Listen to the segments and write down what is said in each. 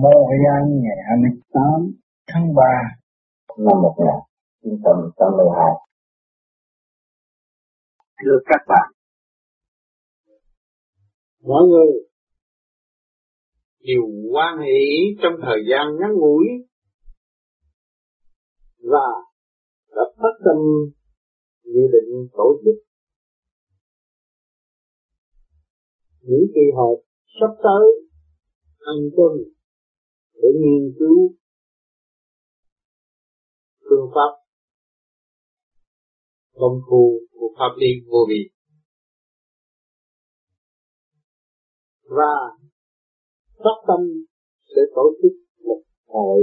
Montreal ngày 28 tháng 3 năm 1982. Thưa các bạn, mọi người đều quan hệ trong thời gian ngắn ngủi và đã phát tâm dự định tổ chức những kỳ họp sắp tới ăn cơm để nghiên cứu phương pháp công phu của pháp lý vô vi và phát tâm sẽ tổ chức một hội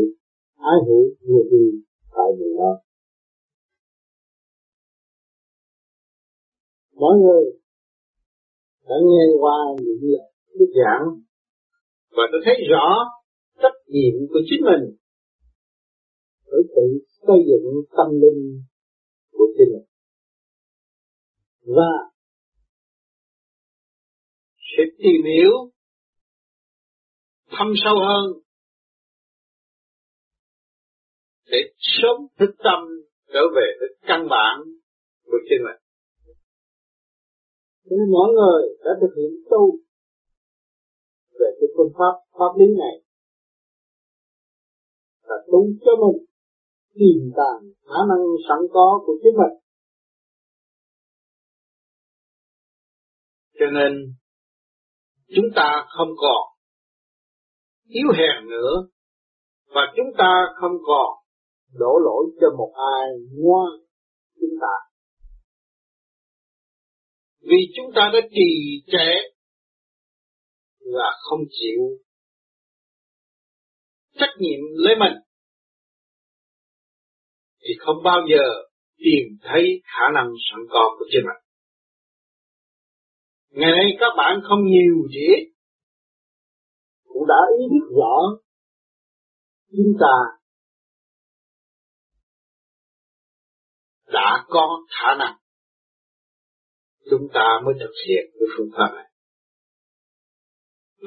ái hữu vô vi tại miền Nam. mọi người đã nghe qua những lời thuyết giảng và tôi thấy rõ trách nhiệm của chính mình. Để tự xây dựng tâm linh của chính mình. Và sẽ tìm hiểu, thâm sâu hơn, để sớm thức tâm trở về với căn bản của chính mình. Nên mọi người đã thực hiện tu về cái phương pháp pháp lý này và tu cho mình tìm tàng khả năng sẵn có của chính mình. Cho nên, chúng ta không còn yếu hèn nữa, và chúng ta không còn đổ lỗi cho một ai ngoan chúng ta. Vì chúng ta đã trì trệ và không chịu trách nhiệm lấy mình thì không bao giờ tìm thấy khả năng sẵn có của chính mình. Ngày nay các bạn không nhiều chỉ cũng đã ý thức rõ chúng ta đã có khả năng chúng ta mới thực hiện cái phương pháp này.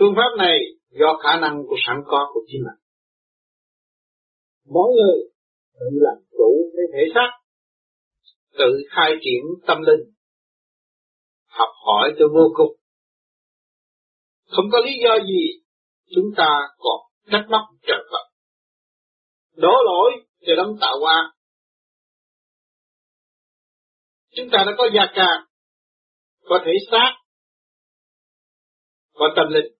Phương pháp này do khả năng của sẵn có của chính mình. Mỗi người tự làm chủ cái thể xác, tự khai triển tâm linh, học hỏi cho vô cùng. Không có lý do gì chúng ta còn trách móc trời Phật. Đổ lỗi cho đấng tạo hóa Chúng ta đã có gia can, có thể xác, có tâm linh.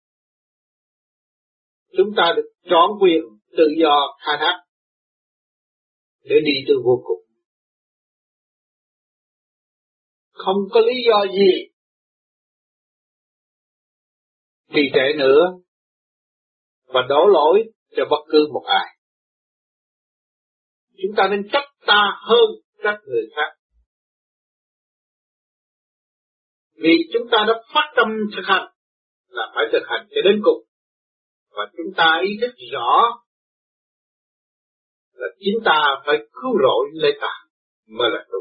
Chúng ta được trọn quyền tự do khai thác để đi tới vô cùng. Không có lý do gì trì trệ nữa và đổ lỗi cho bất cứ một ai. Chúng ta nên trách ta hơn các người khác. Vì chúng ta đã phát tâm thực hành, là phải thực hành cho đến cùng. Và chúng ta ý thức rõ là chính ta phải cứu rỗi lấy ta mới là tu.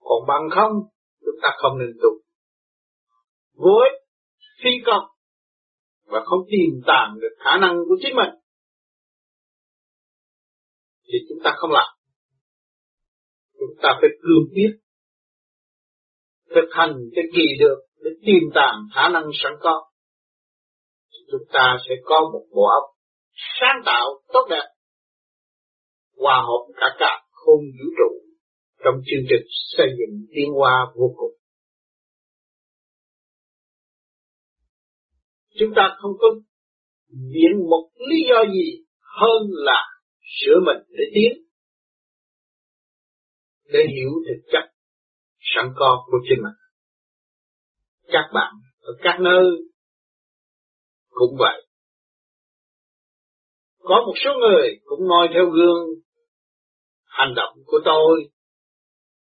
Còn bằng không, chúng ta không nên tu. Với phi công và không tìm tàng được khả năng của chính mình thì chúng ta không làm. Chúng ta phải cương quyết thực hành cho kỳ được để tìm tàng khả năng sẵn có chúng ta sẽ có một bộ óc sáng tạo tốt đẹp hòa hợp cả cả không vũ trụ trong chương trình xây dựng tiến hóa vô cùng. Chúng ta không có viện một lý do gì hơn là sửa mình để tiến, để hiểu thực chất sẵn có của chính mình. Các bạn ở các nơi cũng vậy. Có một số người cũng noi theo gương hành động của tôi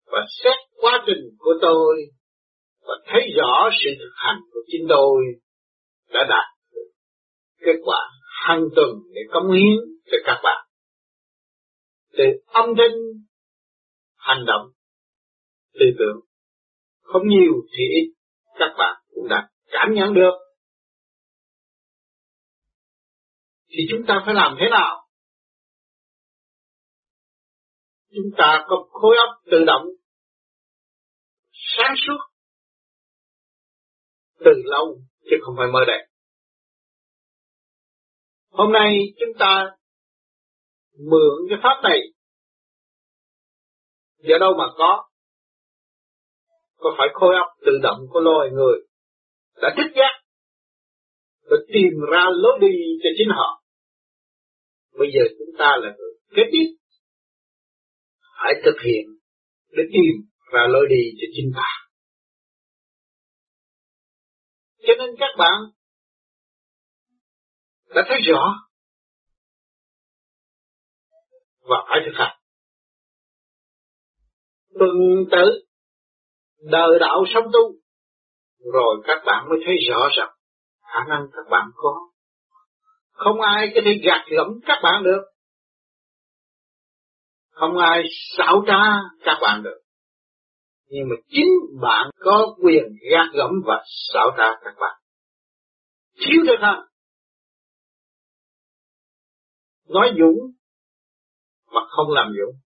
và xét quá trình của tôi và thấy rõ sự thực hành của chính tôi đã đạt được kết quả hàng tuần để cống hiến cho các bạn. Từ âm thanh hành động tư tưởng. Không nhiều thì ít, các bạn cũng đã cảm nhận được. thì chúng ta phải làm thế nào? Chúng ta có khối óc tự động, sáng suốt, từ lâu chứ không phải mới đây. Hôm nay chúng ta mượn cái pháp này giờ đâu mà có có phải khối óc tự động của loài người đã thích giác và tìm ra lối đi cho chính họ. Bây giờ chúng ta là người kế tiếp hãy thực hiện để tìm ra lối đi cho chính ta. Cho nên các bạn đã thấy rõ và phải thực hành. Từng tử đời đạo sống tu, rồi các bạn mới thấy rõ rằng khả năng các bạn có. Không ai có thể gạt gẫm các bạn được. Không ai xảo trá các bạn được. Nhưng mà chính bạn có quyền gạt gẫm và xảo trá các bạn. Thiếu thực hành. Nói dũng mà không làm dũng.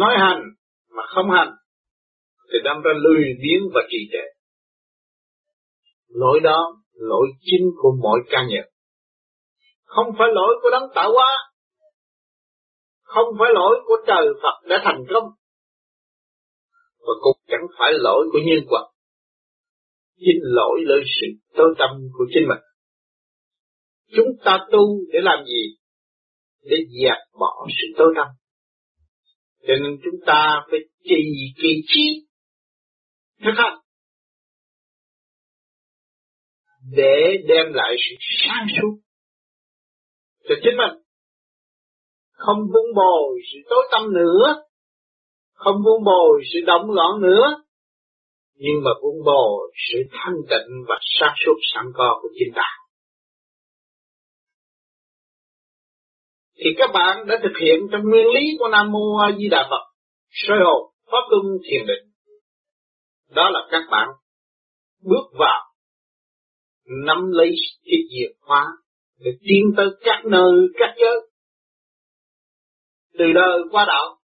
Nói hành mà không hành thì đâm ra lười biếng và trì trệ. Lỗi đó, lỗi chính của mỗi cá nhân. Không phải lỗi của đấng tạo hóa, không phải lỗi của trời Phật đã thành công, và cũng chẳng phải lỗi của nhân quả. Chính lỗi lời sự tối tâm của chính mình. Chúng ta tu để làm gì? Để dẹp bỏ sự tối tâm. Cho nên chúng ta phải trì kỳ trí thực hành để đem lại sự sáng suốt cho chính mình không vun bồi sự tối tâm nữa. Không vun bồi sự động loạn nữa. Nhưng mà vun bồi sự thanh tịnh và sáng suốt sẵn có của chính ta. Thì các bạn đã thực hiện trong nguyên lý của Nam Mô A Di Đà Phật, soi hồn, pháp luân, thiền định. Đó là các bạn bước vào nắm lấy cái chìa khóa để tiến tới các nơi, các giới từ đời qua đạo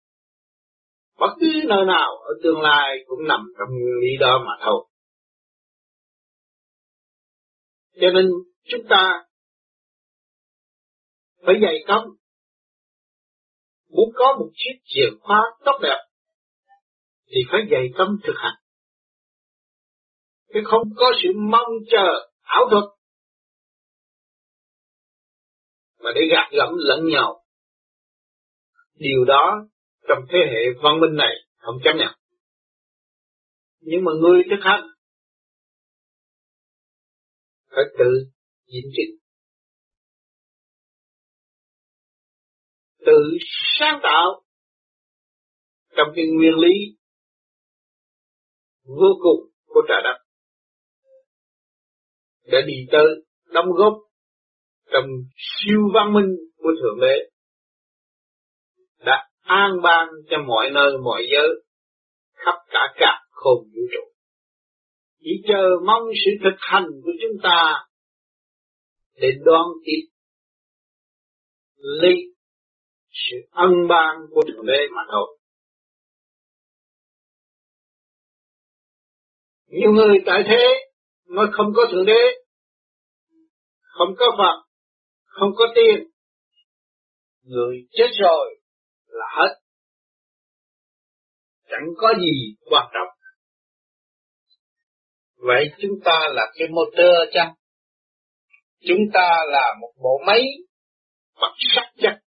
bất cứ nơi nào ở tương lai cũng nằm trong nguyên lý đó mà thôi. Cho nên chúng ta phải dày công, muốn có một chiếc chìa khóa tốt đẹp thì phải dày công thực hành. Chứ không có sự mong chờ ảo thuật mà để gạt gẫm lẫn nhau điều đó trong thế hệ văn minh này không chấp nhận. Nhưng mà người thức hành phải tự diễn trình tự sáng tạo trong cái nguyên lý vô cùng của trời đất. Để đi tới đóng góp trong siêu văn minh của thượng đế đã an ban cho mọi nơi, mọi giới, khắp cả cả không vũ trụ. Chỉ chờ mong sự thực hành của chúng ta để đoán tiếp lấy sự ân ban của thượng đế mà thôi. Nhiều người tại thế mà không có thượng đế, không có phật, không có tiền người chết rồi là hết. Chẳng có gì quan trọng. Vậy chúng ta là cái motor chăng? Chúng ta là một bộ máy bằng sắt chắc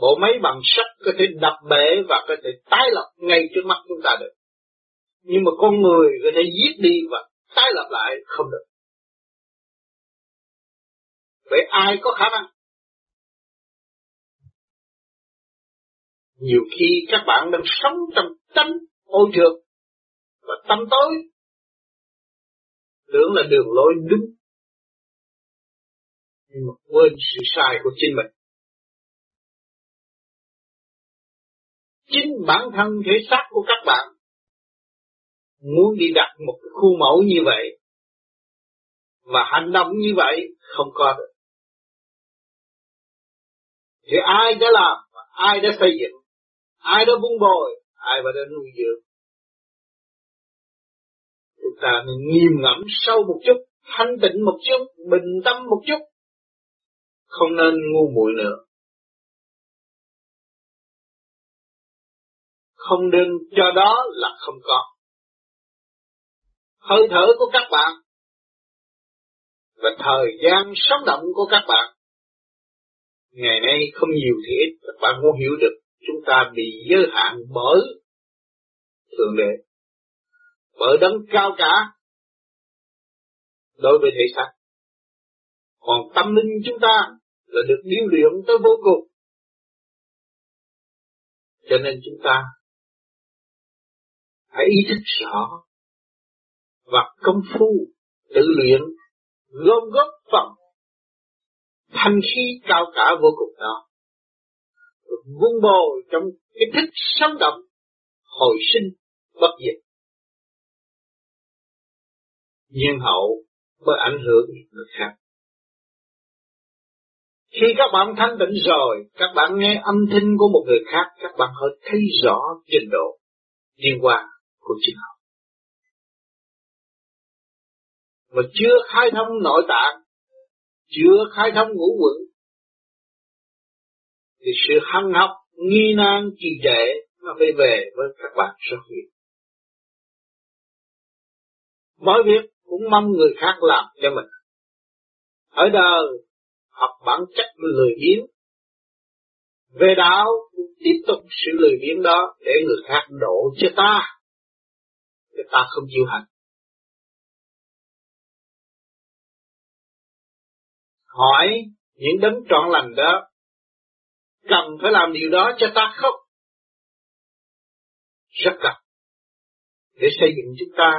bộ máy bằng sắt có thể đập bể và có thể tái lập ngay trước mắt chúng ta được. Nhưng mà con người có thể giết đi và tái lập lại không được. Vậy ai có khả năng? Nhiều khi các bạn đang sống trong tánh ô trượt và tâm tối, tưởng là đường lối đúng, nhưng mà quên sự sai của chính mình. Chính bản thân thể xác của các bạn muốn đi đặt một cái khu mẫu như vậy và hành động như vậy không có được. Thì ai đã làm, ai đã xây dựng, ai đó vun bồi, ai đã nuôi dưỡng. Chúng ta nên nghiêm ngẫm sâu một chút, thanh tịnh một chút, bình tâm một chút. Không nên ngu muội nữa. Không nên cho đó là không có. Hơi thở của các bạn và thời gian sống động của các bạn ngày nay không nhiều thì ít các bạn muốn hiểu được chúng ta bị giới hạn bởi thượng đế, bởi đấng cao cả đối với thể xác. Còn tâm linh chúng ta là được điêu luyện tới vô cùng. Cho nên chúng ta hãy ý thức rõ và công phu tự luyện gom góp phần thanh khí cao cả vô cùng đó vun bồi trong cái thức sống động hồi sinh bất diệt nhân hậu mới ảnh hưởng người khác khi các bạn thanh tịnh rồi, các bạn nghe âm thanh của một người khác, các bạn hơi thấy rõ trình độ liên quan của chính họ. Mà chưa khai thông nội tạng, chưa khai thông ngũ quẩn, thì sự hăng học, nghi nan, trì trệ nó phải về với các bạn rất nhiều. Mọi việc cũng mong người khác làm cho mình. Ở đời, học bản chất lười biếng. Về đạo, tiếp tục sự lười biếng đó để người khác đổ cho ta. Để ta không chịu hành. Hỏi những đấng trọn lành đó cần phải làm điều đó cho ta không? Rất cần. Để xây dựng chúng ta.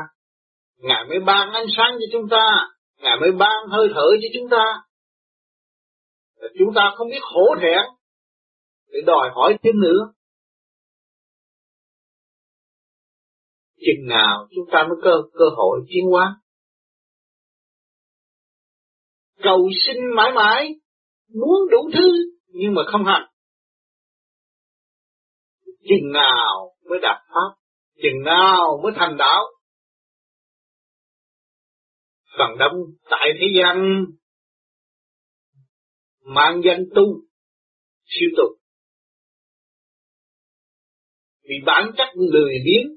Ngài mới ban ánh sáng cho chúng ta. Ngài mới ban hơi thở cho chúng ta. Và chúng ta không biết hổ thẹn để đòi hỏi thêm nữa. Chừng nào chúng ta mới cơ cơ hội tiến hóa. Cầu xin mãi mãi, muốn đủ thứ nhưng mà không hành. Chừng nào mới đạt pháp, chừng nào mới thành đạo. Phần đông tại thế gian mang danh tu, siêu tục. Vì bản chất lười biếng,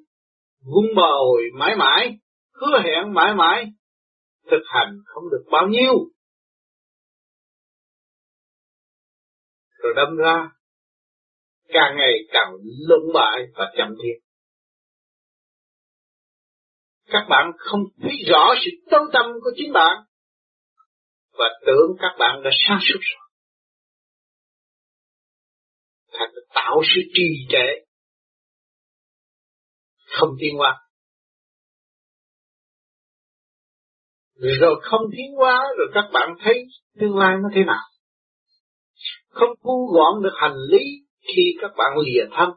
vung bồi mãi mãi, hứa hẹn mãi mãi, thực hành không được bao nhiêu. Rồi đâm ra, càng ngày càng lũng bại và chậm thiệt. Các bạn không thấy rõ sự tối tâm của chính bạn, và tưởng các bạn đã sáng suốt rồi. Thành tạo sự trì trệ, không tiến hóa. Rồi không tiến hóa rồi các bạn thấy tương lai nó thế nào. Không thu gọn được hành lý khi các bạn lìa thân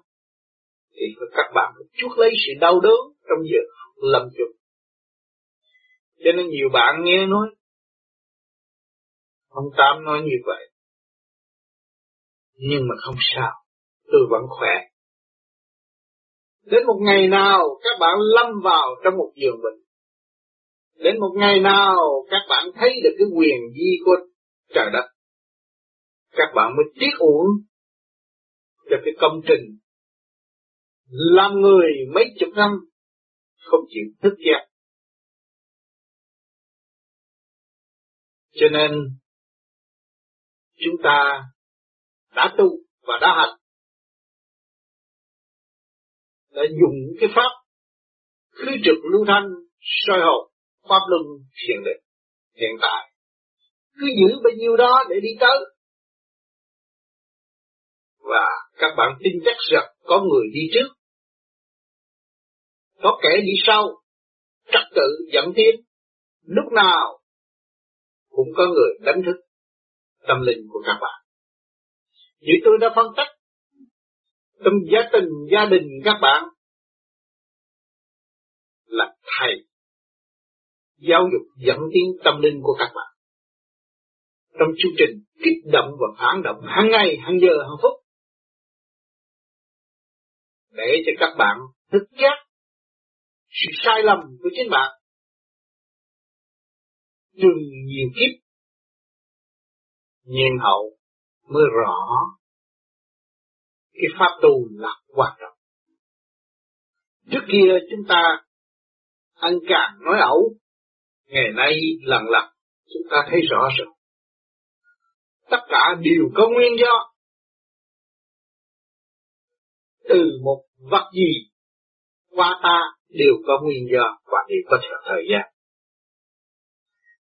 thì các bạn chuốc lấy sự đau đớn trong giờ lâm chung. Cho nên nhiều bạn nghe nói Ông Tám nói như vậy. Nhưng mà không sao, tôi vẫn khỏe. Đến một ngày nào các bạn lâm vào trong một giường bệnh. Đến một ngày nào các bạn thấy được cái quyền di của trời đất. Các bạn mới tiếc uổng cho cái công trình làm người mấy chục năm không chịu thức giác. Cho nên, chúng ta đã tu và đã hành, đã dùng cái pháp khứ trực lưu thanh soi hồn, pháp luân thiền định hiện tại cứ giữ bao nhiêu đó để đi tới và các bạn tin chắc rằng có người đi trước có kẻ đi sau trật tự dẫn tiến lúc nào cũng có người đánh thức tâm linh của các bạn. Như tôi đã phân tích trong gia tình gia đình các bạn là thầy giáo dục dẫn tiến tâm linh của các bạn. Trong chương trình kích động và phản động hàng ngày, hàng giờ, hàng phút. Để cho các bạn thức giác sự sai lầm của chính bạn. đừng nhiều kiếp nhiên hậu mới rõ cái pháp tu là quan trọng. Trước kia chúng ta ăn càng nói ẩu, ngày nay lần lần chúng ta thấy rõ rồi. Tất cả đều có nguyên do. Từ một vật gì qua ta đều có nguyên do và đều có thời gian.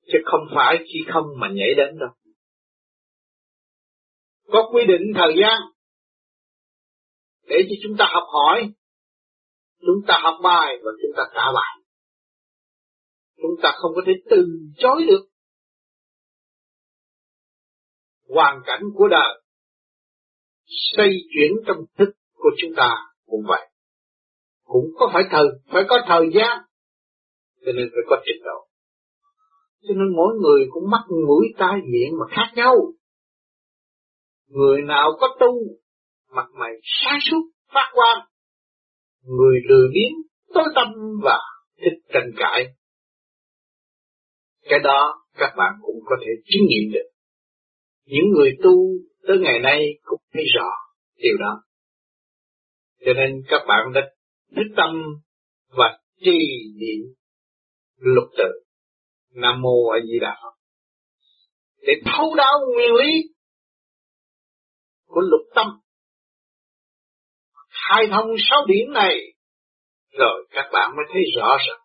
Chứ không phải khi không mà nhảy đến đâu. Có quy định thời gian để cho chúng ta học hỏi, chúng ta học bài và chúng ta trả bài. Chúng ta không có thể từ chối được. Hoàn cảnh của đời xây chuyển trong thức của chúng ta cũng vậy. Cũng có phải thời, phải có thời gian, cho nên phải có trình độ. Cho nên mỗi người cũng mắt mũi tai miệng mà khác nhau. Người nào có tu mặt mày sáng suốt, phát quang. Người lười biếng, tối tâm và thích tranh cãi. Cái đó các bạn cũng có thể chứng nghiệm được. Những người tu tới ngày nay cũng thấy rõ điều đó. Cho nên các bạn đã thích tâm và trì niệm lục tự. Nam Mô A Di Đà Phật. Để thấu đáo nguyên lý của lục tâm. Khai thông sáu điểm này, rồi các bạn mới thấy rõ rằng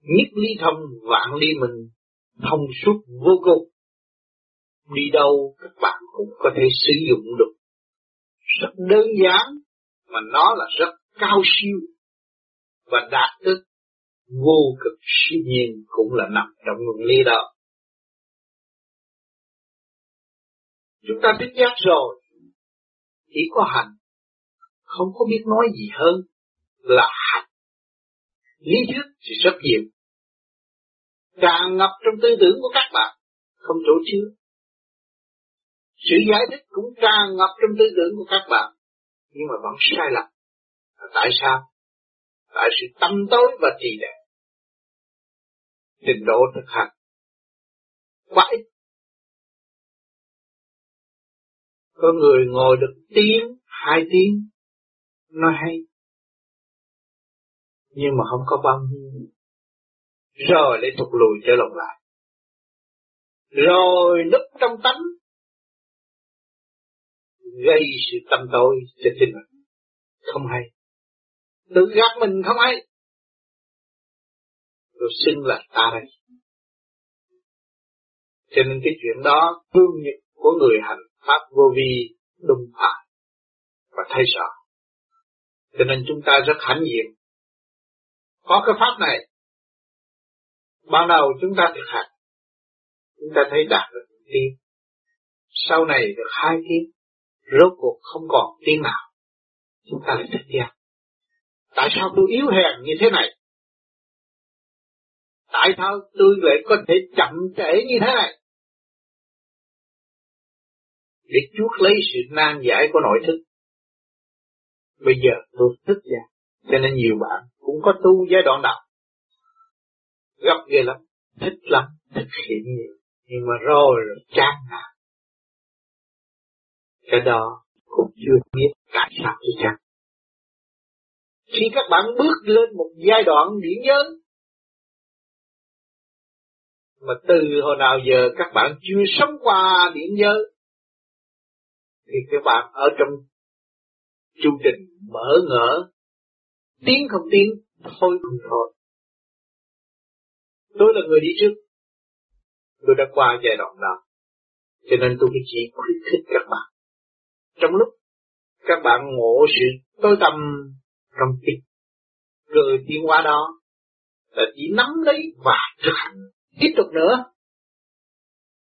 nhất lý thông, vạn lý mình thông suốt vô cùng. Đi đâu các bạn cũng có thể sử dụng được. Rất đơn giản mà nó là rất cao siêu và đạt tức vô cực siêu nhiên cũng là nằm trong nguyên lý đó. Chúng ta biết giác rồi, chỉ có hành không có biết nói gì hơn là hành. Lý thuyết thì rất nhiều. Tràn ngập trong tư tưởng của các bạn, không chỗ chứa. Sự giải thích cũng tràn ngập trong tư tưởng của các bạn, nhưng mà vẫn sai lầm. Tại sao? Tại sự tâm tối và trì đẹp. Trình độ thực hành quá ít. Có người ngồi được tiếng, hai tiếng, nói hay nhưng mà không có bao nhiêu rồi lại thụt lùi trở lòng lại rồi núp trong tánh gây sự tâm tối cho chính mình. Không hay. Tự gạt mình không hay. Rồi xưng là ta đây. Cho nên cái chuyện đó cương nhật của người hành pháp vô vi đúng phải và thấy rõ. Cho nên chúng ta rất hãnh diện. Có cái pháp này, ban đầu chúng ta thực hành, chúng ta thấy đạt được một tiếng. Sau này được hai tiếng, rốt cuộc không còn tiếng nào. Chúng ta lại thực hiện Tại sao tôi yếu hèn như thế này? Tại sao tôi lại có thể chậm trễ như thế này? Để chuốt lấy sự nan giải của nội thức Bây giờ tôi thức ra, cho nên nhiều bạn cũng có tu giai đoạn đầu. Gặp ghê lắm, thích lắm, thực hiện nhiều, nhưng mà rồi rồi chán nản. Cái đó cũng chưa biết tại sao tôi chắc Khi các bạn bước lên một giai đoạn điển giới, mà từ hồi nào giờ các bạn chưa sống qua điển giới, thì các bạn ở trong chu trình mở ngỡ, tiến không tiến, thôi không thôi. Tôi là người đi trước, tôi đã qua giai đoạn đó, cho nên tôi chỉ khuyến khích các bạn. Trong lúc các bạn ngộ sự tối tâm trong tim, rồi tiến qua đó là chỉ nắm lấy và thực hành tiếp tục nữa.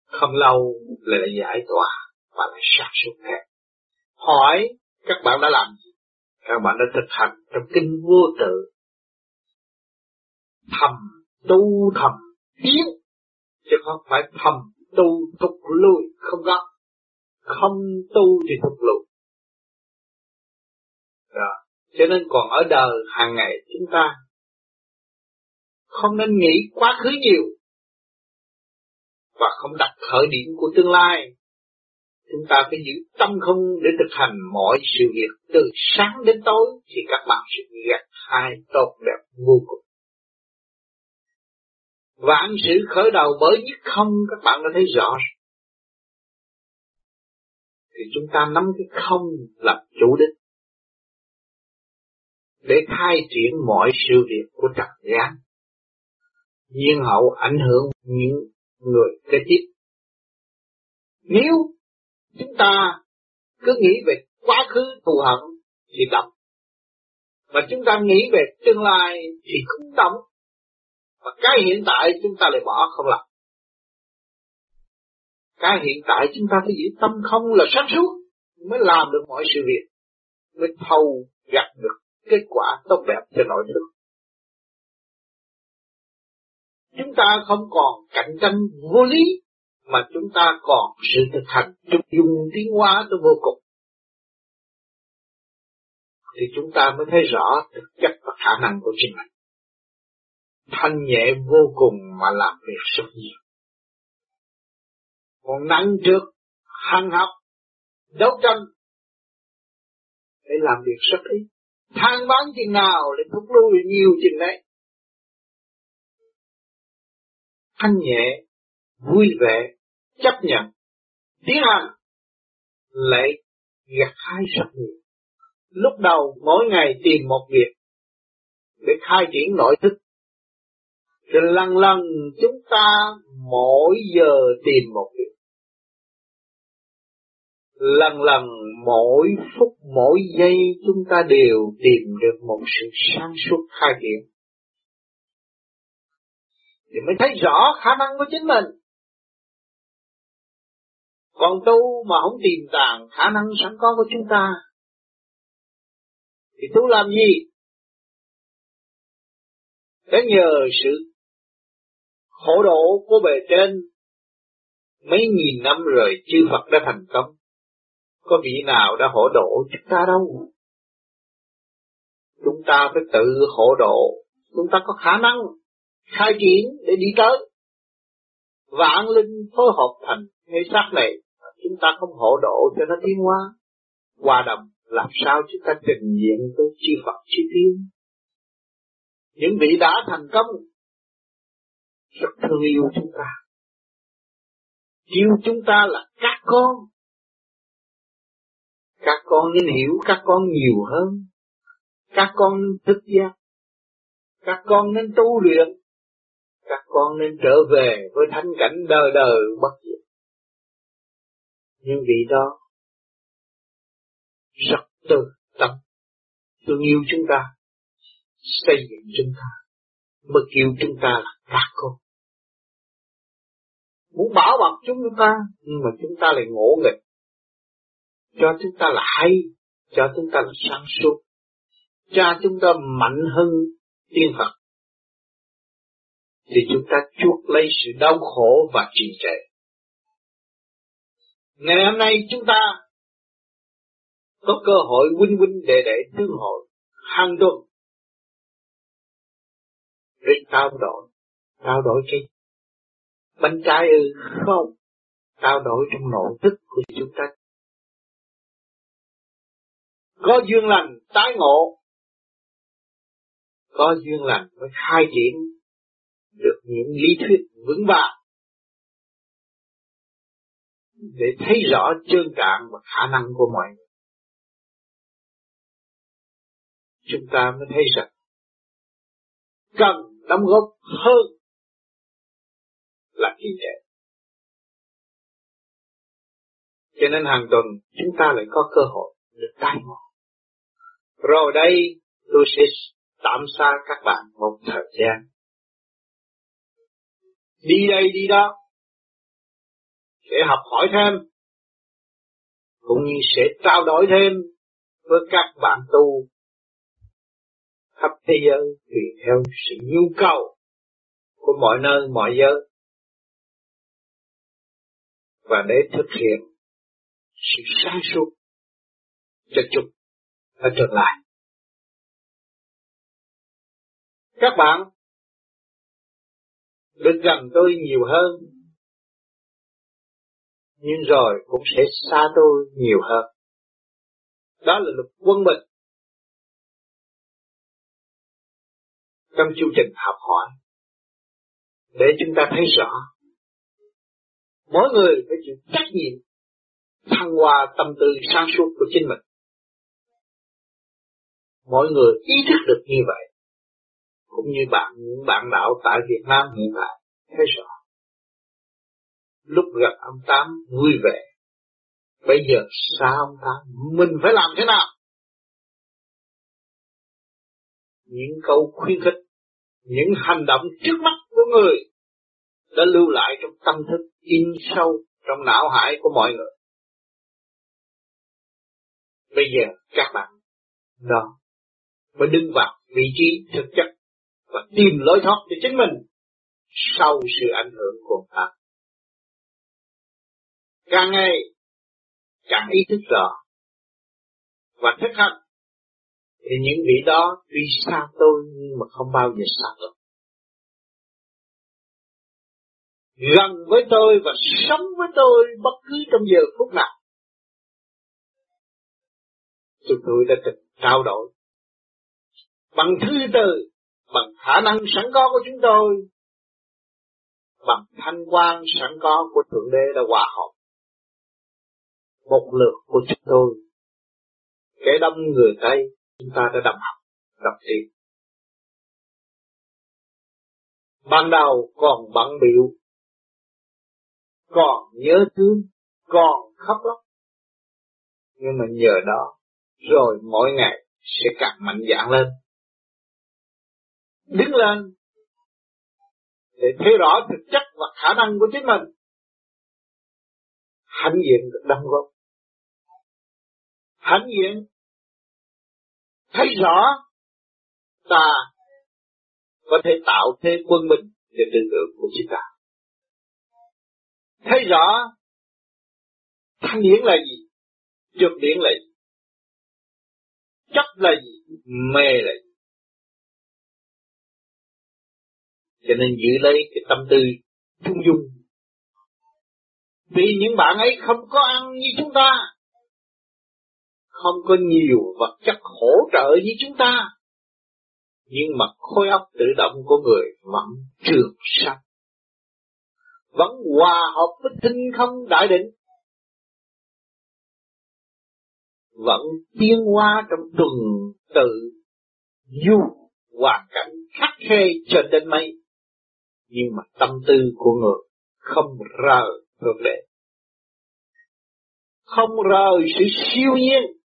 Không lâu là giải tỏa và lại sạc xuống thêm. Hỏi các bạn đã làm gì? Các bạn đã thực hành trong kinh vô tự. Thầm tu thầm tiến chứ không phải thầm tu tục lui không có không tu thì thục lục. Rồi cho nên còn ở đời hàng ngày chúng ta không nên nghĩ quá khứ nhiều và không đặt khởi điểm của tương lai. Chúng ta phải giữ tâm không để thực hành mọi sự việc từ sáng đến tối thì các bạn sẽ gặt hai tốt đẹp vô cùng. Vạn sự khởi đầu bởi nhất không, các bạn đã thấy rõ thì chúng ta nắm cái không làm chủ đích để khai triển mọi sự việc của trần gian. Nhiên hậu ảnh hưởng những người kế tiếp. Nếu chúng ta cứ nghĩ về quá khứ thù hận thì động và chúng ta nghĩ về tương lai thì không động và cái hiện tại chúng ta lại bỏ không làm cái hiện tại chúng ta phải giữ tâm không là sáng suốt mới làm được mọi sự việc, mới thâu gặt được kết quả tốt đẹp cho nội thức chúng ta không còn cạnh tranh vô lý, mà chúng ta còn sự thực hành trung dung tiến hóa tới vô cùng. Thì chúng ta mới thấy rõ thực chất và khả năng của chính mình. Thanh nhẹ vô cùng mà làm việc rất nhiều còn nặng trước hằng học đấu tranh, để làm việc rất ít than bán chừng nào để thúc lui nhiều chừng đấy. Thanh nhẹ, vui vẻ, chấp nhận, tiến hành, lại gặt hai rất nhiều lúc đầu mỗi ngày tìm một việc để khai triển nội thức. Rồi lần lần chúng ta mỗi giờ tìm một việc lần lần mỗi phút, mỗi giây chúng ta đều tìm được một sự sáng suốt khai triển. Thì mới thấy rõ khả năng của chính mình. Còn tu mà không tìm tàng khả năng sẵn có của chúng ta, thì tu làm gì? Để nhờ sự khổ độ của bề trên mấy nghìn năm rồi chư Phật đã thành công có vị nào đã hộ độ chúng ta đâu? Chúng ta phải tự hộ độ. Chúng ta có khả năng khai triển để đi tới. Vạn linh phối hợp thành thế xác này, chúng ta không hộ độ cho nó tiến hóa. Hòa đồng làm sao chúng ta trình diện với chư Phật, chư Tiên những vị đã thành công, rất thương yêu chúng ta. Yêu chúng ta là các con các con nên hiểu, các con nhiều hơn. Các con thức giác. Các con nên tu luyện. Các con nên trở về với thanh cảnh đời đời bất diệt. Những vị đó, rất từ tâm. Thương yêu chúng ta, xây dựng chúng ta. Mới kêu chúng ta là các con. Muốn bảo bọc chúng ta, nhưng mà chúng ta lại ngộ nghịch cho chúng ta là hay cho chúng ta là sáng suốt cho chúng ta mạnh hơn tiên Phật thì chúng ta chuốc lấy sự đau khổ và trì trệ. Ngày hôm nay chúng ta có cơ hội huynh huynh đệ đệ tương hội hàng tuần để trao đổi, trao đổi cái bánh trái ư không, trao đổi trong nội thức của chúng ta. Có duyên lành tái ngộ, có duyên lành mới khai triển được những lý thuyết vững vàng để thấy rõ trơn trạng và khả năng của mọi người. Chúng ta mới thấy rằng cần đóng góp hơn là trí tuệ. Cho nên hàng tuần chúng ta lại có cơ hội được tái ngộ. Rồi đây, tôi sẽ tạm xa các bạn một thời gian. Đi đây, đi đó. Sẽ học hỏi thêm. Cũng như sẽ trao đổi thêm với các bạn tu khắp thế giới tùy theo sự nhu cầu của mọi nơi, mọi giới. Và để thực hiện sự sáng suốt cho chúng ở tương lai. Các bạn được gần tôi nhiều hơn, nhưng rồi cũng sẽ xa tôi nhiều hơn. Đó là luật quân bình. Trong chương trình học hỏi, để chúng ta thấy rõ, mỗi người phải chịu trách nhiệm thăng hoa tâm tư sáng suốt của chính mình. Mỗi người ý thức được như vậy, cũng như bạn những bạn đạo tại Việt Nam hiện tại thấy rõ. Lúc gặp ông Tám vui vẻ, bây giờ sao ông Tám, mình phải làm thế nào? Những câu khuyên khích, những hành động trước mắt của người đã lưu lại trong tâm thức in sâu trong não hải của mọi người. Bây giờ các bạn đó phải đứng vào vị trí thực chất và tìm lối thoát cho chính mình sau sự ảnh hưởng của ta. Càng ngày, càng ý thức rõ và thức hành thì những vị đó tuy xa tôi nhưng mà không bao giờ xa tôi. Gần với tôi và sống với tôi bất cứ trong giờ phút nào. Chúng tôi đã từng trao đổi bằng thư từ, bằng khả năng sẵn có của chúng tôi, bằng thanh quan sẵn có của Thượng Đế đã hòa hợp. Một lượt của chúng tôi, kẻ đông người Tây, chúng ta đã đập học, đập tiền. Ban đầu còn bận biểu, còn nhớ thương, còn khóc lóc. Nhưng mà nhờ đó, rồi mỗi ngày sẽ càng mạnh dạn lên đứng lên. Để thấy rõ thực chất và khả năng của chính mình. Hãnh diện được đóng góp. Hãnh diện. Thấy rõ ta có thể tạo thế quân bình để tự hưởng của chúng ta. Thấy rõ thanh điển là gì trượt điển là gì chấp là gì, mê là gì. Cho nên giữ lấy cái tâm tư chung dung. Vì những bạn ấy không có ăn như chúng ta, không có nhiều vật chất hỗ trợ như chúng ta, nhưng mà khối óc tự động của người vẫn trường sanh vẫn hòa hợp với tinh không đại định. Vẫn tiến hóa trong tuần tự dù hoàn cảnh khắc khe cho đến mấy nhưng mà tâm tư của người không rời ngược lệ không rời sự siêu nhiên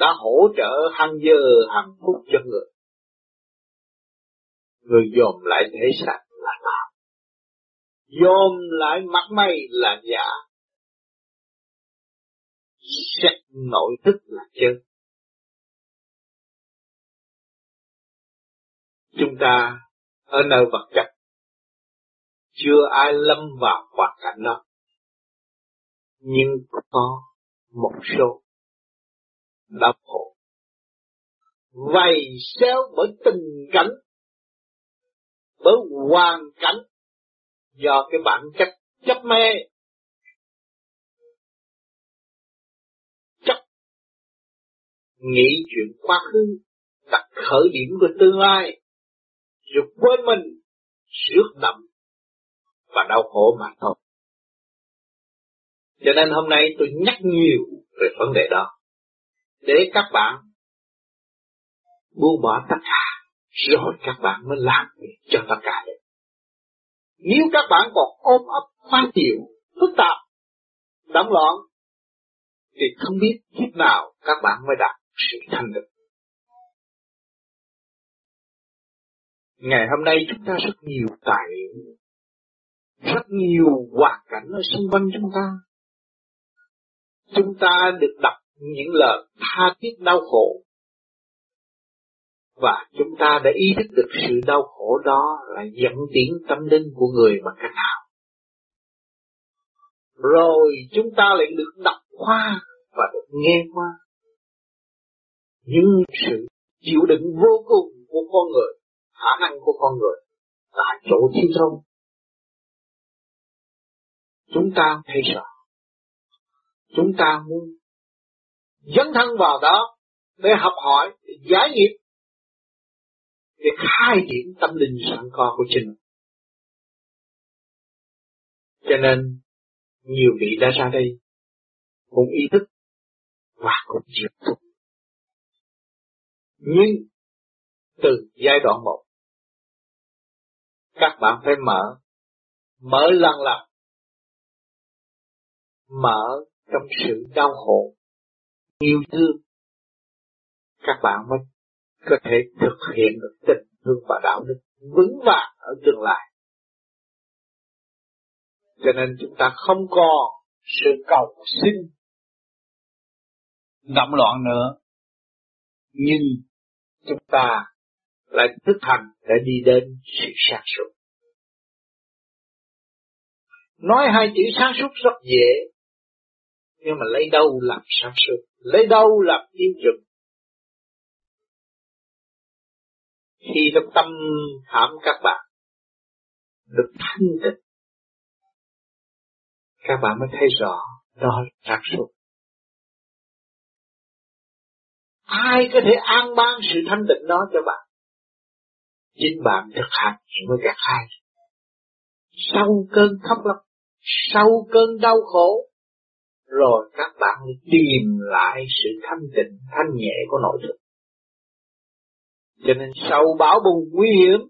đã hỗ trợ hàng giờ hàng phút cho người. Người dòm lại thể xác là tạo dòm lại mặt mày là giả. Xét nội thức là chân. Chúng ta ở nơi vật chất. Chưa ai lâm vào hoàn cảnh đó. Nhưng có một số đã khổ. Vầy xéo bởi tình cảnh, bởi hoàn cảnh, do cái bản chất chấp mê. Chấp nghĩ chuyện quá khứ, đặt khởi điểm của tương lai rồi quên mình rước đậm và đau khổ mà thôi. Cho nên hôm nay tôi nhắc nhiều về vấn đề đó. Để các bạn buông bỏ tất cả, rồi các bạn mới làm việc cho tất cả được. Nếu các bạn còn ôm ấp khoan tiểu, phức tạp, động loạn, thì không biết khi nào các bạn mới đạt sự thanh được. Ngày hôm nay chúng ta rất nhiều tài liệu, rất nhiều hoàn cảnh ở xung quanh chúng ta. Chúng ta được đọc những lời tha thiết đau khổ và chúng ta đã ý thức được sự đau khổ đó là dẫn tiến tâm linh của người bằng cách nào. Rồi chúng ta lại được đọc qua và được nghe qua. những sự chịu đựng vô cùng của con người, khả năng của con người là chỗ thiếu thông Chúng ta thấy sợ Chúng ta muốn dấn thân vào đó để học hỏi, để giải nghiệp, để khai triển tâm linh sẵn có của chính. Cho nên, nhiều vị đã ra đây, cũng ý thức và cũng chịu thúc. Nhưng, từ giai đoạn một, các bạn phải mở, mở lần lần, mở trong sự đau khổ, yêu thương, các bạn mới có thể thực hiện được tình thương và đạo đức vững vàng ở tương lai. Cho nên chúng ta không còn sự cầu xin động loạn nữa. Nhưng chúng ta lại thức hành để đi đến sự sáng suốt. Nói hai chữ sáng suốt rất dễ, nhưng mà lấy đâu làm sáng suốt, lấy đâu làm tiến trực. Khi trong tâm thảm các bạn được thanh tịnh, các bạn mới thấy rõ đó là sáng suốt. Ai có thể an ban sự thanh tịnh đó cho bạn? Chính bạn thực hành mới gạt hai. Sau cơn khóc lóc, sau cơn đau khổ, rồi các bạn tìm lại sự thanh tịnh, thanh nhẹ của nội thức. Cho nên sau bão bùng nguy hiểm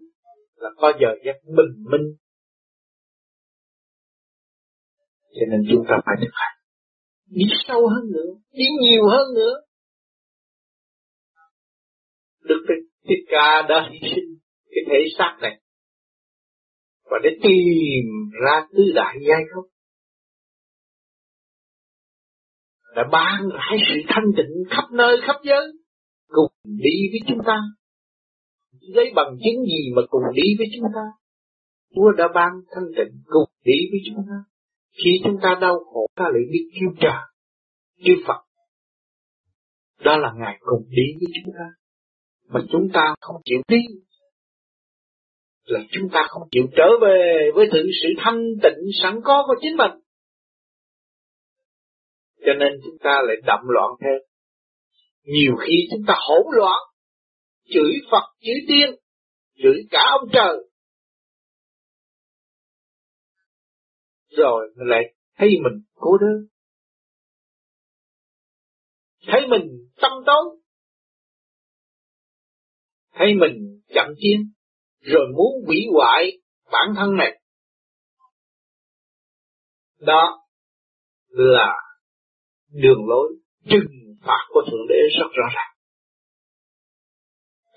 là có giờ giấc bình minh. Cho nên chúng ta phải thực hành. Đi sâu hơn nữa, đi nhiều hơn nữa. Đức Thích Ca đã hy sinh cái thể xác này. Và để tìm ra tứ đại giai không đã ban rải sự thanh tịnh khắp nơi, khắp giới, cùng đi với chúng ta. Lấy bằng chứng gì mà cùng đi với chúng ta? Chúa đã ban thanh tịnh cùng đi với chúng ta. Khi chúng ta đau khổ, ta lại biết kêu trời kêu Phật. Đó là Ngài cùng đi với chúng ta. Mà chúng ta không chịu đi là chúng ta không chịu trở về với thượng sự thanh tịnh sẵn có của chính mình cho nên chúng ta lại đậm loạn thêm. Nhiều khi chúng ta hỗn loạn, chửi Phật, chửi tiên, chửi cả ông trời. Rồi mình lại thấy mình cô đơn. Thấy mình tâm tối. Thấy mình chậm chiến rồi muốn hủy hoại bản thân này. Đó là đường lối trừng phạt của Thượng Đế rất rõ ràng.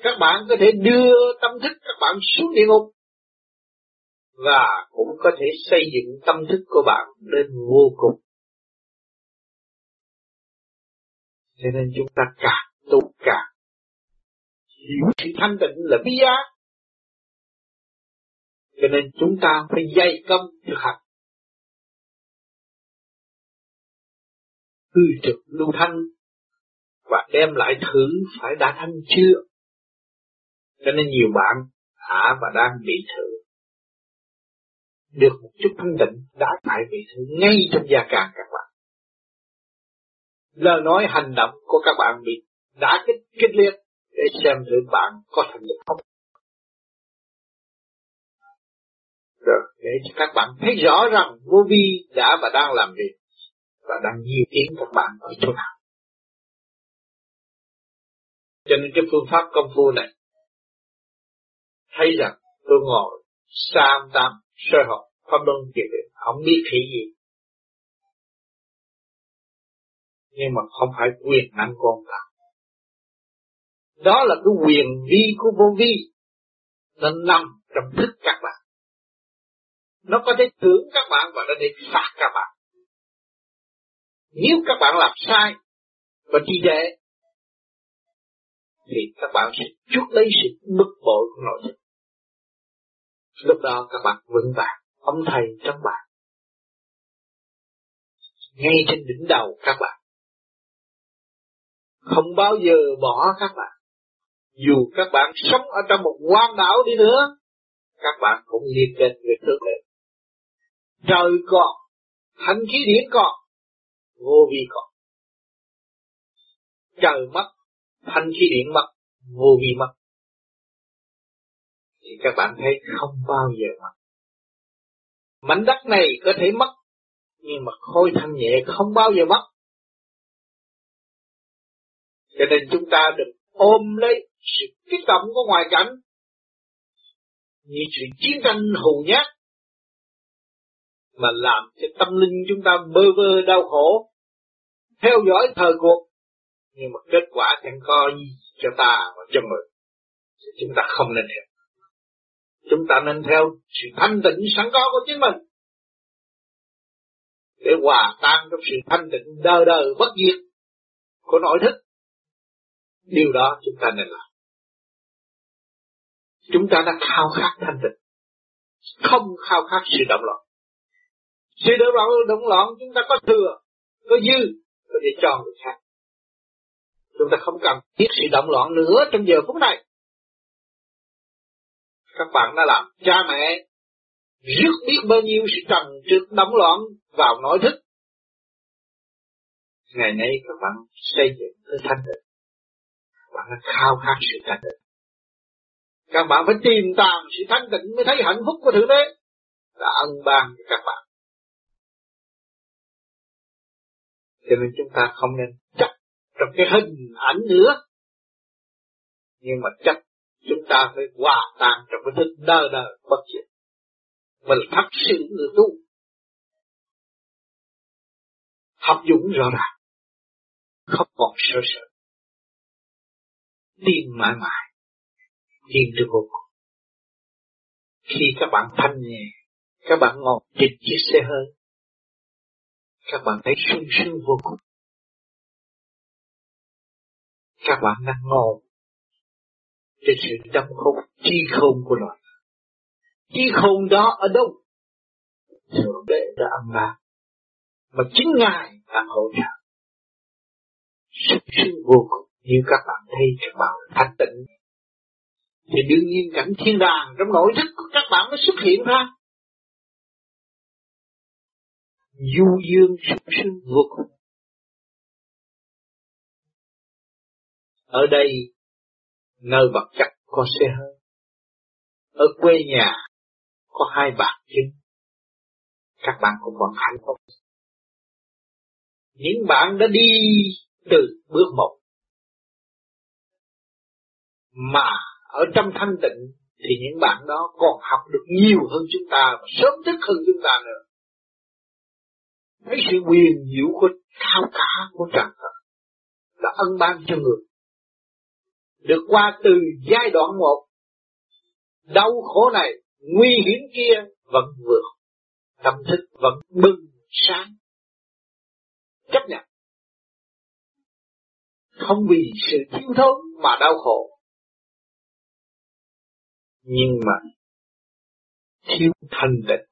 Các bạn có thể đưa tâm thức các bạn xuống địa ngục và cũng có thể xây dựng tâm thức của bạn lên vô cùng. Cho nên chúng ta càng tu càng hiểu sự thanh tịnh là bi giác cho nên chúng ta phải dày công thực hành. hư trực lưu thanh và đem lại thử phải đã thanh chưa. Cho nên nhiều bạn đã và đang bị thử. Được một chút thanh tịnh đã tại bị thử ngay trong gia càng các bạn. Lời nói hành động của các bạn bị đã kích kích liệt để xem thử bạn có thành được không. Rồi, để cho các bạn thấy rõ rằng vô vi đã và đang làm việc và đang di tiến các bạn ở chỗ nào. Cho nên cái phương pháp công phu này thấy rằng tôi ngồi sam tam sơ học pháp luân kiệt định không biết thị gì. Nhưng mà không phải quyền năng con cả đó là cái quyền vi của vô vi nó nằm trong thức các bạn nó có thể thưởng các bạn và nó để phạt các bạn nếu các bạn làm sai và trì trệ thì các bạn sẽ chuốc lấy sự bức bội của nội tâm Lúc đó các bạn vững vàng, ông thầy trong bạn. Ngay trên đỉnh đầu các bạn. Không bao giờ bỏ các bạn. Dù các bạn sống ở trong một quan đảo đi nữa, các bạn cũng liên kết về thượng đế Trời còn, thanh khí điển còn, vô vi còn. Trời mất, thanh khí điển mất, vô vi mất. Thì các bạn thấy không bao giờ mất. Mảnh đất này có thể mất, nhưng mà khối thanh nhẹ không bao giờ mất. Cho nên chúng ta đừng ôm lấy sự kích động của ngoại cảnh như chuyện chiến tranh hù nhát mà làm cho tâm linh chúng ta bơ vơ đau khổ, theo dõi thời cuộc. Nhưng mà kết quả chẳng có gì cho ta và cho người chúng ta không nên theo. Chúng ta nên theo sự thanh tịnh sẵn có của chính mình. Để hòa tan trong sự thanh tịnh đời đời bất diệt của nội thức. Điều đó chúng ta nên làm. Chúng ta đã khao khát thanh tịnh, không khao khát sự động loạn sự động loạn động loạn chúng ta có thừa, có dư, có để cho người khác. Chúng ta không cần thiết sự động loạn nữa trong giờ phút này. Các bạn đã làm cha mẹ rất biết bao nhiêu sự trần trực động loạn vào nội thức. Ngày nay các bạn xây dựng cái thanh tịnh. Bạn đã khao khát sự thanh tịnh. Các bạn phải tìm tàng sự thanh tịnh mới thấy hạnh phúc của thượng đế. Là ân ban cho các bạn. Cho nên chúng ta không nên chấp trong cái hình ảnh nữa. Nhưng mà chấp, chúng ta phải hòa tan trong cái thức đời đời bất diệt. Mình thật sự người tu. Học dũng rõ ràng, không còn sơ sợ tin mãi mãi, tin được vô cùng. Khi các bạn thanh nhẹ, các bạn ngồi trên chiếc xe hơi các bạn thấy sung sướng vô cùng. Các bạn đang ngồi trên sự đâm khôn chi khôn của loài chi khôn đó ở đâu? Thượng đế đã ăn ba mà chính ngài đang hỗ trợ. Sung sướng vô cùng, như các bạn thấy các bạn thanh tịnh. Thì đương nhiên cảnh thiên đàng trong nội thức của các bạn nó xuất hiện ra du dương sung sướng vô cùng ở đây, nơi vật chất có xe hơi. Ở quê nhà, có hai bạc trứng các bạn cũng còn hạnh phúc. Những bạn đã đi từ bước một. Mà ở trong thanh tịnh, thì những bạn đó còn học được nhiều hơn chúng ta và sớm thức hơn chúng ta nữa. Thấy sự quyền diệu của thao cả của trần thật là ân ban cho người. Được qua từ giai đoạn một, đau khổ này, nguy hiểm kia vẫn vượt, tâm thức vẫn bừng sáng. Chấp nhận. Không vì sự thiếu thốn mà đau khổ, nhưng mà thiếu thanh tịnh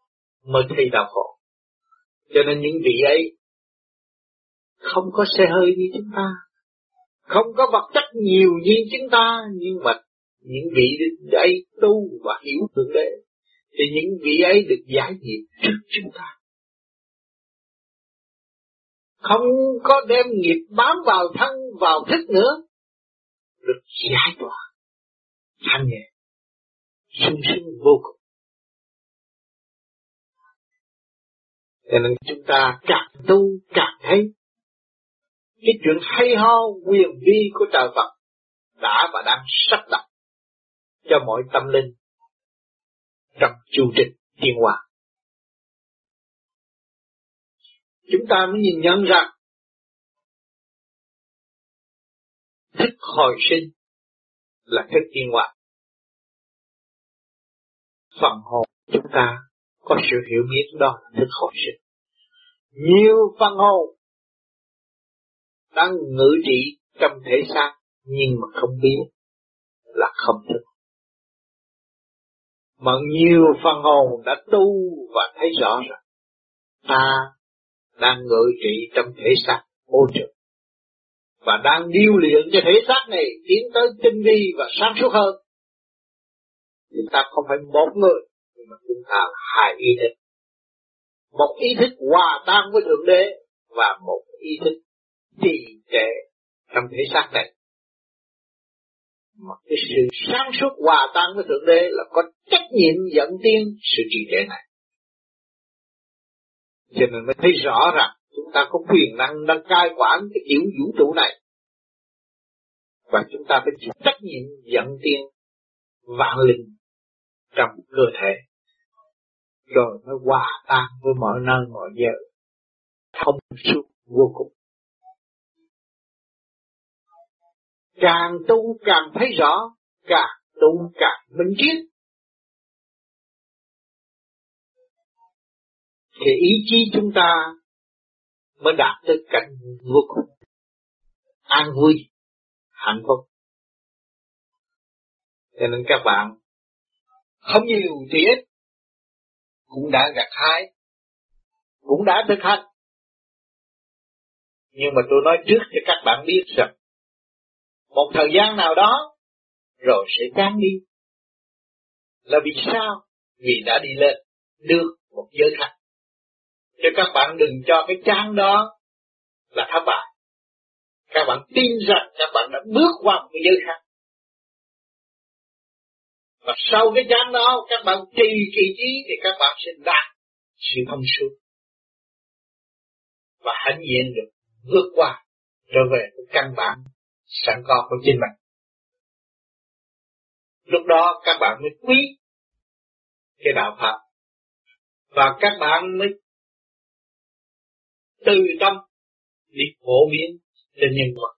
mới thấy đau khổ. Cho nên những vị ấy không có xe hơi như chúng ta, không có vật chất nhiều như chúng ta, nhưng mà những vị ấy tu và hiểu thượng đế, thì những vị ấy được giải nghiệp trước chúng ta. Không có đem nghiệp bám vào thân, vào thức nữa, được giải tỏa, thanh nhẹ sung sướng vô cùng. Cho nên chúng ta càng tu càng thấy cái chuyện hay ho quyền vi của trời Phật đã và đang sắp đặt cho mọi tâm linh trong chu trình thiên hòa. Chúng ta mới nhìn nhận rằng thức hồi sinh là thức thiên hòa phần hồn chúng ta có sự hiểu biết đó là thức hồi sinh. Nhiều văn hồn đang ngự trị trong thể xác nhưng mà không biết là không thức. Mà nhiều phần hồn đã tu và thấy rõ rồi. Ta đang ngự trị trong thể xác ô trực và đang điêu luyện cho thể xác này tiến tới tinh vi và sáng suốt hơn. Chúng ta không phải một người, mà chúng ta là hai ý thức. Một ý thức hòa tan với Thượng Đế và một ý thức trì trệ trong thể xác này. Mà cái sự sáng suốt hòa tan với Thượng Đế là có trách nhiệm dẫn tiến sự trì trệ này. Cho nên mới thấy rõ rằng chúng ta có quyền năng đang cai quản cái kiểu vũ trụ này. Và chúng ta phải chịu trách nhiệm dẫn tiên vạn linh trong cơ thể. Rồi mới hòa tan với mọi nơi mọi giờ. Thông suốt vô cùng. Càng tu càng thấy rõ, càng tu càng minh triết. Thì ý chí chúng ta mới đạt tới cảnh vô cùng. An vui, hạnh phúc. Cho nên các bạn không nhiều thì ít cũng đã gặt hái, cũng đã thực hành. Nhưng mà tôi nói trước cho các bạn biết rằng một thời gian nào đó rồi sẽ chán đi. Là vì sao? Vì đã đi lên được một giới hạn Cho các bạn đừng cho cái chán đó là thất bại. Các bạn tin rằng các bạn đã bước qua một cái giới hạn và sau cái chán đó, các bạn trì kỳ trí thì các bạn sẽ đạt sự thông suốt. Và hãnh diện được, vượt qua trở về cái căn bản sẵn có của chính mình. Lúc đó các bạn mới quý cái đạo Phật và các bạn mới từ tâm đi phổ biến cho nhân vật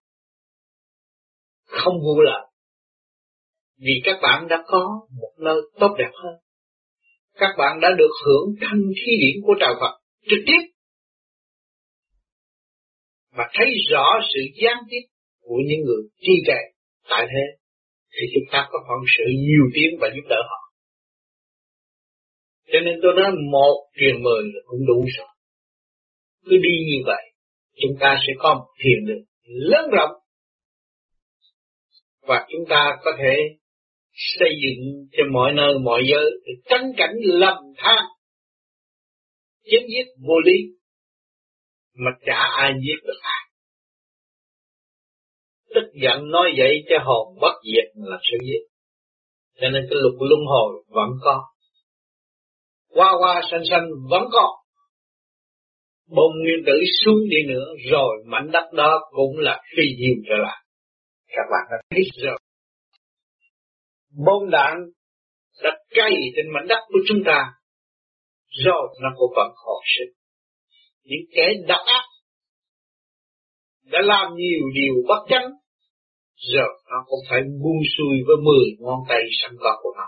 không vô lợi vì các bạn đã có một nơi tốt đẹp hơn. Các bạn đã được hưởng thanh khí điển của trời Phật trực tiếp. Và thấy rõ sự gián tiếp của những người chi trệ tại thế, thì chúng ta có phận sự nhiều tiếng và giúp đỡ họ. Cho nên tôi nói một truyền mười là cũng đủ rồi. Cứ đi như vậy, chúng ta sẽ có một thiền đường lớn rộng. Và chúng ta có thể xây dựng cho mọi nơi, mọi giới, để tránh cảnh lầm than, chém giết vô lý, mà chả ai giết được ai. Tức giận nói vậy cho hồn bất diệt là sự giết. Cho nên cái luật luân hồi vẫn có. Qua qua sanh sanh vẫn có. Bom nguyên tử xuống đi nữa, rồi mảnh đất đó cũng là phi diêm trở lại. Các bạn đã thấy rồi bom đạn đã cay trên mảnh đất của chúng ta rồi nó cũng vẫn hồi sinh. Những kẻ độc ác đã làm nhiều điều bất chánh, giờ nó cũng phải buông xuôi với mười ngón tay sẵn có của nó.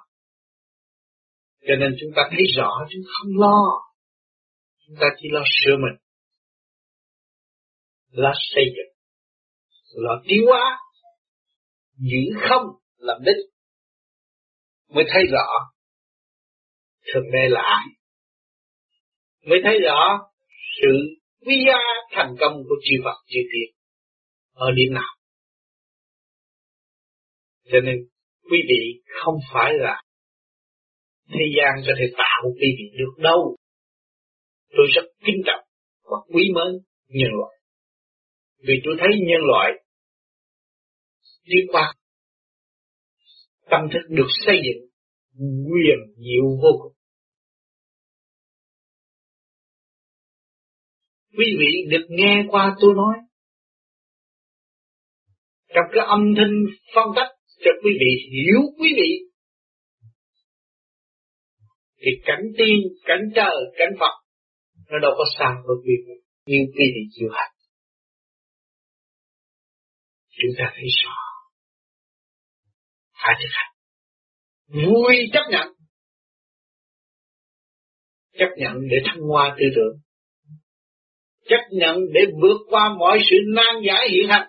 Cho nên chúng ta thấy rõ chứ không lo. Chúng ta chỉ lo sửa mình. Lo xây dựng. Lo tiêu hóa. Giữ không làm đích mới thấy rõ. Thượng đế là ai? Mới thấy rõ sự quý giá thành công của chư Phật, chư Thiên ở điểm nào. Cho nên quý vị không phải là thế gian có thể tạo quý vị được đâu. Tôi rất kính trọng và quý mến nhân loại. Vì tôi thấy nhân loại đi qua tâm thức được xây dựng quyền diệu vô cùng. Quý vị được nghe qua tôi nói trong cái âm thanh phân tích cho quý vị hiểu quý vị thì cảnh tiên, cảnh trời, cảnh Phật nó đâu có xa với quý vị. Nhưng quý vị chịu hành chúng ta thấy rõ phải thực hành vui chấp nhận chấp nhận để thăng hoa tư tưởng chấp nhận để vượt qua mọi sự nan giải hiện hành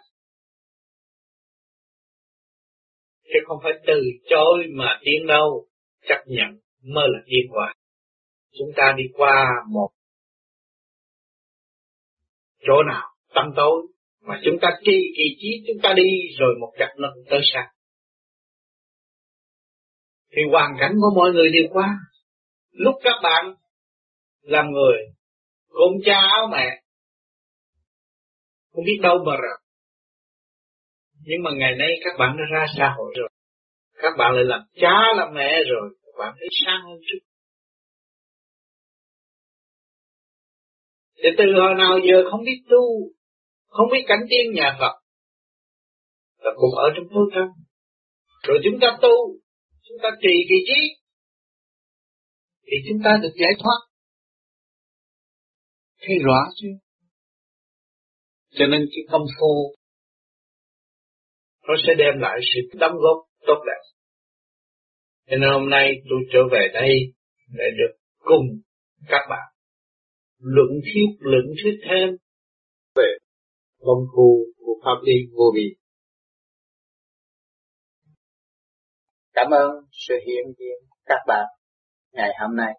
chứ không phải từ chối mà tiến đâu, chấp nhận mới là yên qua. Chúng ta đi qua một chỗ nào tâm tối mà chúng ta trì kỳ trí chúng ta đi rồi một chặt nó tới sáng. Thì hoàn cảnh của mọi người đi qua. Lúc các bạn làm người cùng cha áo mẹ, không biết đâu mà rồi nhưng mà ngày nay các bạn đã ra xã hội rồi. Các bạn lại làm cha, làm mẹ rồi. Các bạn thấy sang hơn chút thì từ hồi nào giờ không biết tu, không biết cảnh tiên nhà Phật, là cũng ở trong vô tâm rồi chúng ta tu chúng ta trì kỳ trí, thì chúng ta được giải thoát thấy rõ chứ cho nên cái công phu nó sẽ đem lại sự đóng góp tốt đẹp. Cho nên hôm nay tôi trở về đây để được cùng các bạn luận thuyết luận thuyết thêm về công phu của pháp lý vô vi. Cảm ơn sự hiện diện các bạn ngày hôm nay.